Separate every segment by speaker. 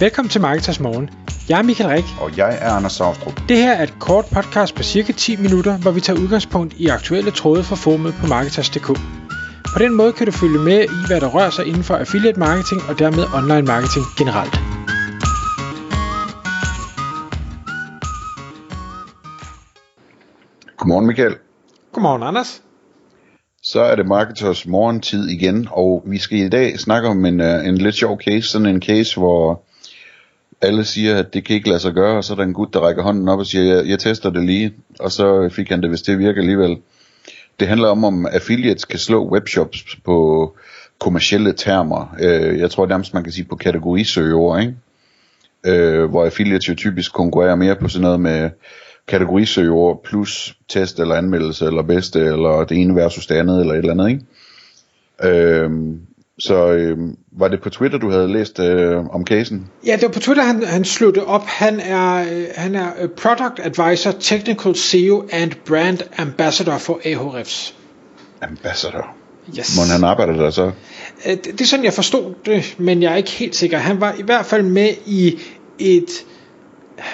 Speaker 1: Velkommen til Marketers Morgen. Jeg er Michael Rik.
Speaker 2: Og jeg er Anders Saustrup.
Speaker 1: Det her er et kort podcast på cirka 10 minutter, hvor vi tager udgangspunkt i aktuelle tråde fra formet på Marketers.dk. På den måde kan du følge med i, hvad der rører sig inden for affiliate marketing og dermed online marketing generelt.
Speaker 2: Godmorgen Michael.
Speaker 1: Godmorgen Anders.
Speaker 2: Så er det Marketers morgentid igen, og vi skal i dag snakke om en, uh, en lidt sjov case, sådan en case, hvor alle siger, at det kan ikke lade sig gøre, og så er der en gut, der rækker hånden op og siger, jeg, jeg tester det lige, og så fik han det, hvis det virker alligevel. Det handler om, om affiliates kan slå webshops på kommercielle termer. Øh, jeg tror nærmest, man kan sige på kategorisøgeord, ikke? Øh, hvor affiliates jo typisk konkurrerer mere på sådan noget med kategorisøgeord plus test eller anmeldelse eller bedste eller det ene versus det andet eller et eller andet, ikke? Øhm, så øhm, var det på Twitter, du havde læst øh, om casen?
Speaker 1: Ja, det var på Twitter, han, han slog det op. Han er, øh, han er øh, Product Advisor, Technical SEO and Brand Ambassador for Ahrefs.
Speaker 2: Ambassador?
Speaker 1: Yes.
Speaker 2: Må han arbejder der så?
Speaker 1: Øh, det, det er sådan, jeg forstod det, men jeg er ikke helt sikker. Han var i hvert fald med i et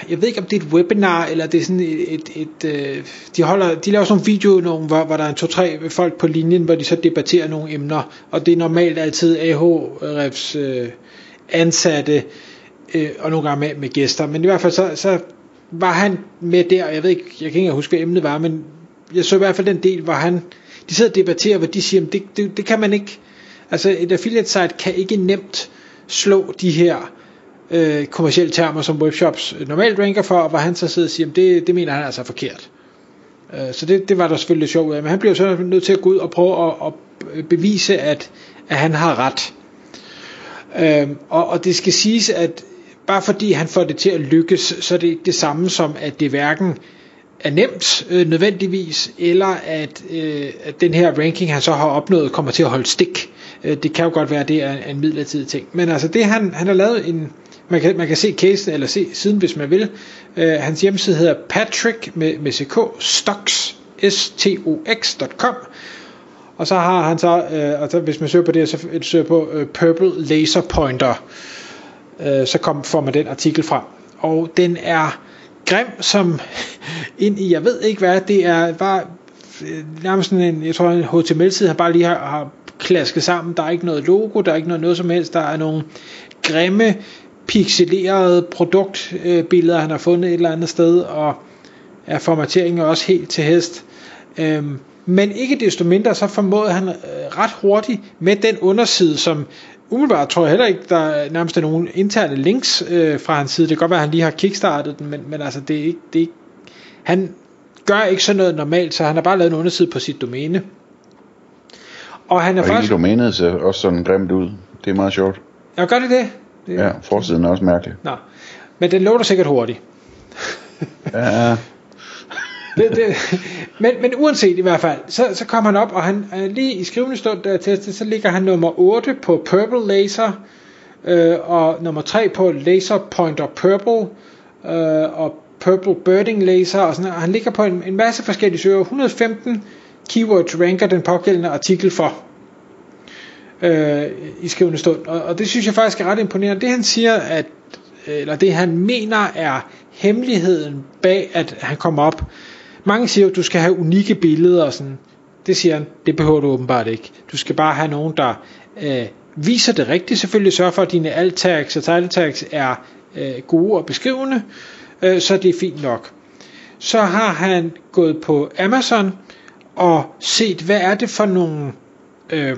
Speaker 1: jeg ved ikke om det er et webinar eller det er sådan et, et, et øh, de holder de laver sådan en video nogle, hvor, hvor der er to tre folk på linjen hvor de så debatterer nogle emner. Og det er normalt altid AHRFs øh, ansatte øh, og nogle gange med, med gæster. Men i hvert fald så, så var han med der jeg ved ikke jeg kan ikke huske hvad emnet var men jeg så i hvert fald den del hvor han de sidder og debatterer hvor de siger det, det, det kan man ikke. Altså et affiliate site kan ikke nemt slå de her øh, kommersielle termer, som webshops øh, normalt ranker for, og hvor han så sidder og siger, det, det mener han altså er forkert. Øh, så det, det var der selvfølgelig lidt sjovt af, men han bliver så nødt til at gå ud og prøve at, at bevise, at, at han har ret. Øh, og, og det skal siges, at bare fordi han får det til at lykkes, så er det ikke det samme som, at det hverken er nemt øh, nødvendigvis, eller at, øh, at den her ranking, han så har opnået, kommer til at holde stik. Øh, det kan jo godt være, at det er en midlertidig ting. Men altså det, han, han har lavet en, man kan, man kan se casen, eller se siden, hvis man vil. Øh, hans hjemmeside hedder Patrick med, med CK, Stocks, S-T-O-X.com. Og så har han så, øh, og så, hvis man søger på det, så søger på øh, Purple Laser Pointer, øh, så kom, får man den artikel frem. Og den er grim som ind i, jeg ved ikke hvad, det er bare øh, nærmest sådan en, jeg tror en HTML-side har bare lige har, har klasket sammen, der er ikke noget logo, der er ikke noget, noget som helst, der er nogle grimme pixelerede produktbilleder, han har fundet et eller andet sted, og er formateringen også helt til hest. Øhm, men ikke desto mindre, så formåede han øh, ret hurtigt med den underside, som umiddelbart tror jeg heller ikke, der nærmest er nogen interne links øh, fra hans side. Det kan godt være, at han lige har kickstartet den, men, men altså, det er ikke, det er ikke, han gør ikke sådan noget normalt, så han har bare lavet en underside på sit domæne.
Speaker 2: Og han er og faktisk... domænet ser også sådan grimt ud. Det er meget sjovt.
Speaker 1: Ja, gør det det?
Speaker 2: Det, ja, forsiden er også mærkelig.
Speaker 1: Nå. Men den låter sikkert hurtigt.
Speaker 2: ja.
Speaker 1: det, det, men, men uanset i hvert fald, så, så kommer han op, og han lige i skrivende stund der testet, så ligger han nummer 8 på Purple Laser, øh, og nummer 3 på Laser Pointer Purple, øh, og Purple Birding Laser, og sådan, og han ligger på en, en masse forskellige søger. 115 keywords ranker den pågældende artikel for øh, i skrivende stund. Og, og det synes jeg faktisk er ret imponerende. Det han siger, at, eller det han mener er hemmeligheden bag, at han kommer op. Mange siger, at du skal have unikke billeder og sådan. Det siger han, det behøver du åbenbart ikke. Du skal bare have nogen, der øh, viser det rigtigt. Selvfølgelig sørge for, at dine alt tags og title tags er øh, gode og beskrivende, øh, så det er fint nok. Så har han gået på Amazon og set, hvad er det for nogle øh,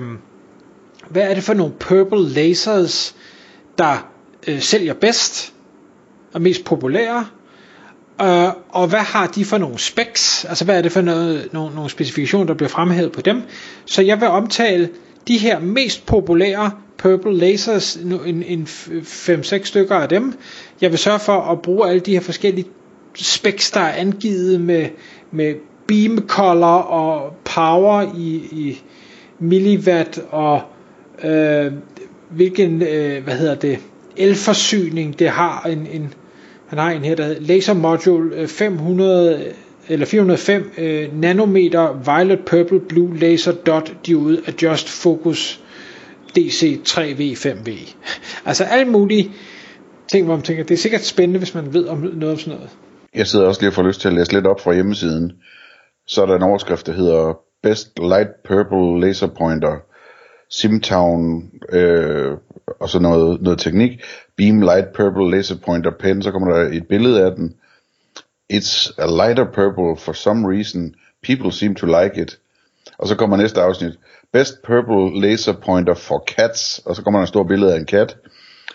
Speaker 1: hvad er det for nogle purple lasers, der øh, sælger bedst og mest populære, øh, og hvad har de for nogle specs, altså hvad er det for noget, nogle, nogle specifikationer, der bliver fremhævet på dem. Så jeg vil omtale de her mest populære purple lasers, en, en 5-6 stykker af dem. Jeg vil sørge for at bruge alle de her forskellige specs, der er angivet med, med beam color og power i, i milliwatt og øh, hvilken, øh, hvad hedder det, elforsyning det har. En, en, han har en her, der hedder Laser Module øh, 500 eller 405 øh, nanometer violet purple blue laser dot diode adjust focus DC 3V 5V. Altså alle mulige ting, hvor man tænker, det er sikkert spændende, hvis man ved om noget om sådan noget.
Speaker 2: Jeg sidder også lige og får lyst til at læse lidt op fra hjemmesiden. Så er der en overskrift, der hedder Best Light Purple Laser Pointer, Simtown, øh, og så noget, noget teknik. Beam Light Purple Laser Pointer Pen, så kommer der et billede af den. It's a lighter purple for some reason. People seem to like it. Og så kommer næste afsnit. Best Purple Laser Pointer for Cats. Og så kommer der en stor billede af en kat.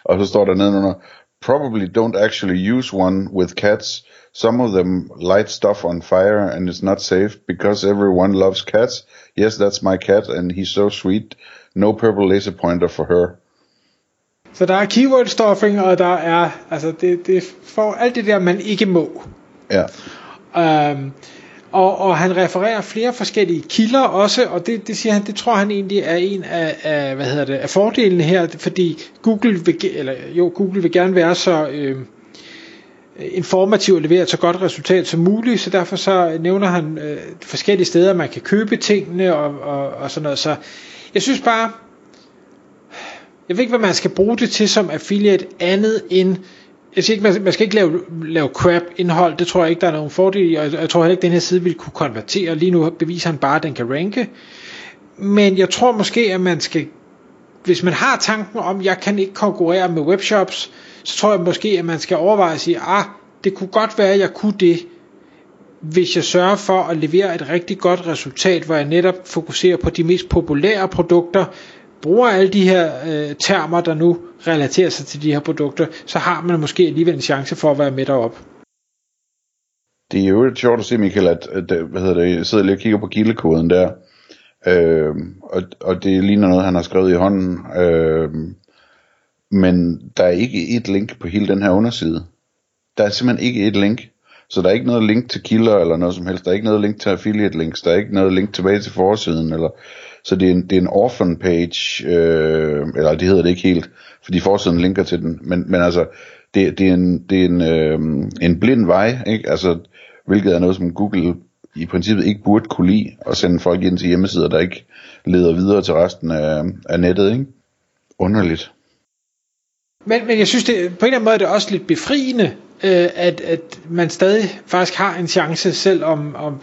Speaker 2: Og så står der nedenunder. Probably don't actually use one with cats. Some of them light stuff on fire and it's not safe because everyone loves cats. Yes, that's my cat and he's so sweet. No purple laser pointer for her.
Speaker 1: Så der er keyword stuffing, og der er, altså det, det får alt det der, man ikke må.
Speaker 2: Ja.
Speaker 1: Øhm, og, og han refererer flere forskellige kilder også, og det, det siger han, det tror han egentlig er en af, af hvad hedder det, af fordelene her, fordi Google vil, eller jo, Google vil gerne være så øh, informativ og levere et så godt resultat som muligt, så derfor så nævner han øh, forskellige steder, man kan købe tingene og, og, og sådan noget. Så jeg synes bare, jeg ved ikke, hvad man skal bruge det til som affiliate andet end jeg siger ikke, man, man skal ikke lave, lave crap indhold, det tror jeg ikke, der er nogen fordel i, og jeg, jeg tror heller ikke, den her side vil kunne konvertere. Lige nu beviser han bare, at den kan ranke. Men jeg tror måske, at man skal, hvis man har tanken om, at jeg kan ikke konkurrere med webshops, så tror jeg måske, at man skal overveje at sige, ah, det kunne godt være, at jeg kunne det, hvis jeg sørger for at levere et rigtig godt resultat, hvor jeg netop fokuserer på de mest populære produkter, bruger alle de her øh, termer, der nu relaterer sig til de her produkter, så har man måske alligevel en chance for at være med derop.
Speaker 2: Det er jo lidt sjovt at se, Michael, at, at hvad hedder det, jeg sidder lige og kigger på kildekoden der, øh, og, og det ligner noget, han har skrevet i hånden, øh, men der er ikke et link på hele den her underside. Der er simpelthen ikke et link. Så der er ikke noget link til kilder eller noget som helst. Der er ikke noget link til affiliate links. Der er ikke noget link tilbage til forsiden. Eller, så det er en, det er en orphan page, øh, eller det hedder det ikke helt, fordi forsiden linker til den. Men, men altså, det, det er en, det er en, øh, en blind vej, ikke? Altså, hvilket er noget, som Google i princippet ikke burde kunne lide, at sende folk ind til hjemmesider, der ikke leder videre til resten af, af nettet, ikke? Underligt.
Speaker 1: Men, men jeg synes, det, på en eller anden måde er det også lidt befriende, øh, at, at man stadig faktisk har en chance, selv om, om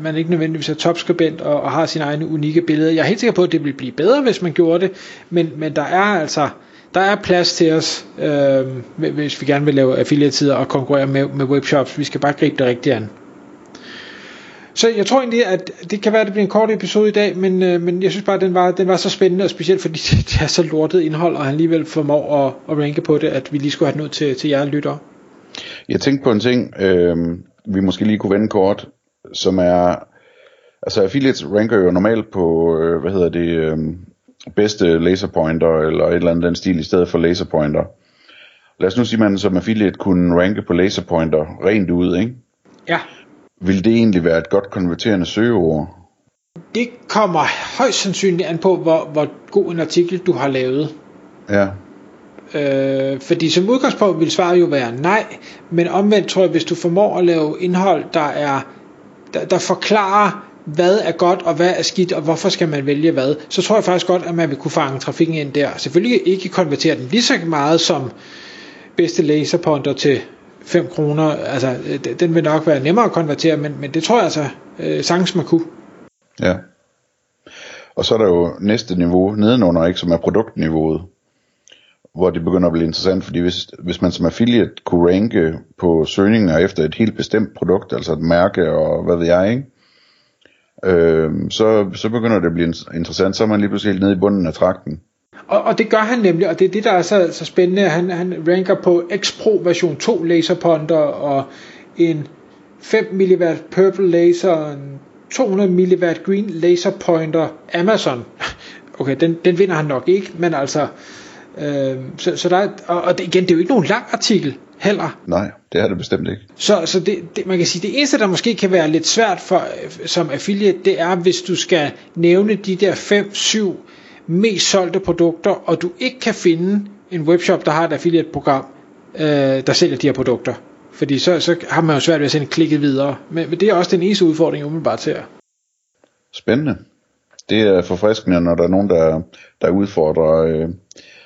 Speaker 1: man ikke nødvendigvis er topskribent og, og har sine egne unikke billeder. Jeg er helt sikker på, at det vil blive bedre, hvis man gjorde det, men, men der er altså der er plads til os, øh, hvis vi gerne vil lave affiliate-tider og konkurrere med, med webshops. Vi skal bare gribe det rigtigt an. Så jeg tror egentlig, at det kan være, at det bliver en kort episode i dag, men, øh, men jeg synes bare, at den var, den var så spændende, og specielt fordi det, det er så lortet indhold, og han alligevel formår at, at ranke på det, at vi lige skulle have det ud til, til jer lyttere.
Speaker 2: Jeg tænkte på en ting, øh, vi måske lige kunne vende kort, som er, altså affiliates ranker jo normalt på, øh, hvad hedder det, øh, bedste laserpointer, eller et eller andet den stil, i stedet for laserpointer. Lad os nu sige, at man som affiliate kunne ranke på laserpointer rent ud, ikke?
Speaker 1: Ja.
Speaker 2: Vil det egentlig være et godt konverterende søgeord?
Speaker 1: Det kommer højst sandsynligt an på, hvor, hvor god en artikel du har lavet.
Speaker 2: Ja.
Speaker 1: Øh, fordi som udgangspunkt vil svaret jo være nej, men omvendt tror jeg, hvis du formår at lave indhold, der er der, der forklarer, hvad er godt og hvad er skidt, og hvorfor skal man vælge hvad, så tror jeg faktisk godt, at man vil kunne fange trafikken ind der. Selvfølgelig ikke konvertere den lige så meget som bedste laserpointer til 5 kroner. Altså, den vil nok være nemmere at konvertere, men, men det tror jeg altså øh, sagtens man kunne.
Speaker 2: Ja. Og så er der jo næste niveau nedenunder, ikke, som er produktniveauet hvor det begynder at blive interessant, fordi hvis, hvis man som affiliate kunne ranke på søgninger efter et helt bestemt produkt, altså et mærke og hvad ved jeg, ikke? Øh, så, så begynder det at blive interessant, så er man lige pludselig helt nede i bunden af trakten.
Speaker 1: Og, og det gør han nemlig, og det er det, der er så, så spændende. Han, han ranker på X Pro version 2 laserpointer og en 5 mW purple laser og en 200 mW green laser pointer Amazon. Okay, den, den vinder han nok ikke, men altså Øh, så, så der er, og, og det, igen, det er jo ikke nogen lang artikel heller.
Speaker 2: Nej, det er det bestemt ikke.
Speaker 1: Så, så det, det, man kan sige, det eneste, der måske kan være lidt svært for, som affiliate, det er, hvis du skal nævne de der 5-7 mest solgte produkter, og du ikke kan finde en webshop, der har et affiliate-program, øh, der sælger de her produkter. Fordi så, så har man jo svært ved at sende klikket videre. Men, men det er også den eneste udfordring, umiddelbart til
Speaker 2: Spændende. Det er forfriskende, når der er nogen, der, der udfordrer øh,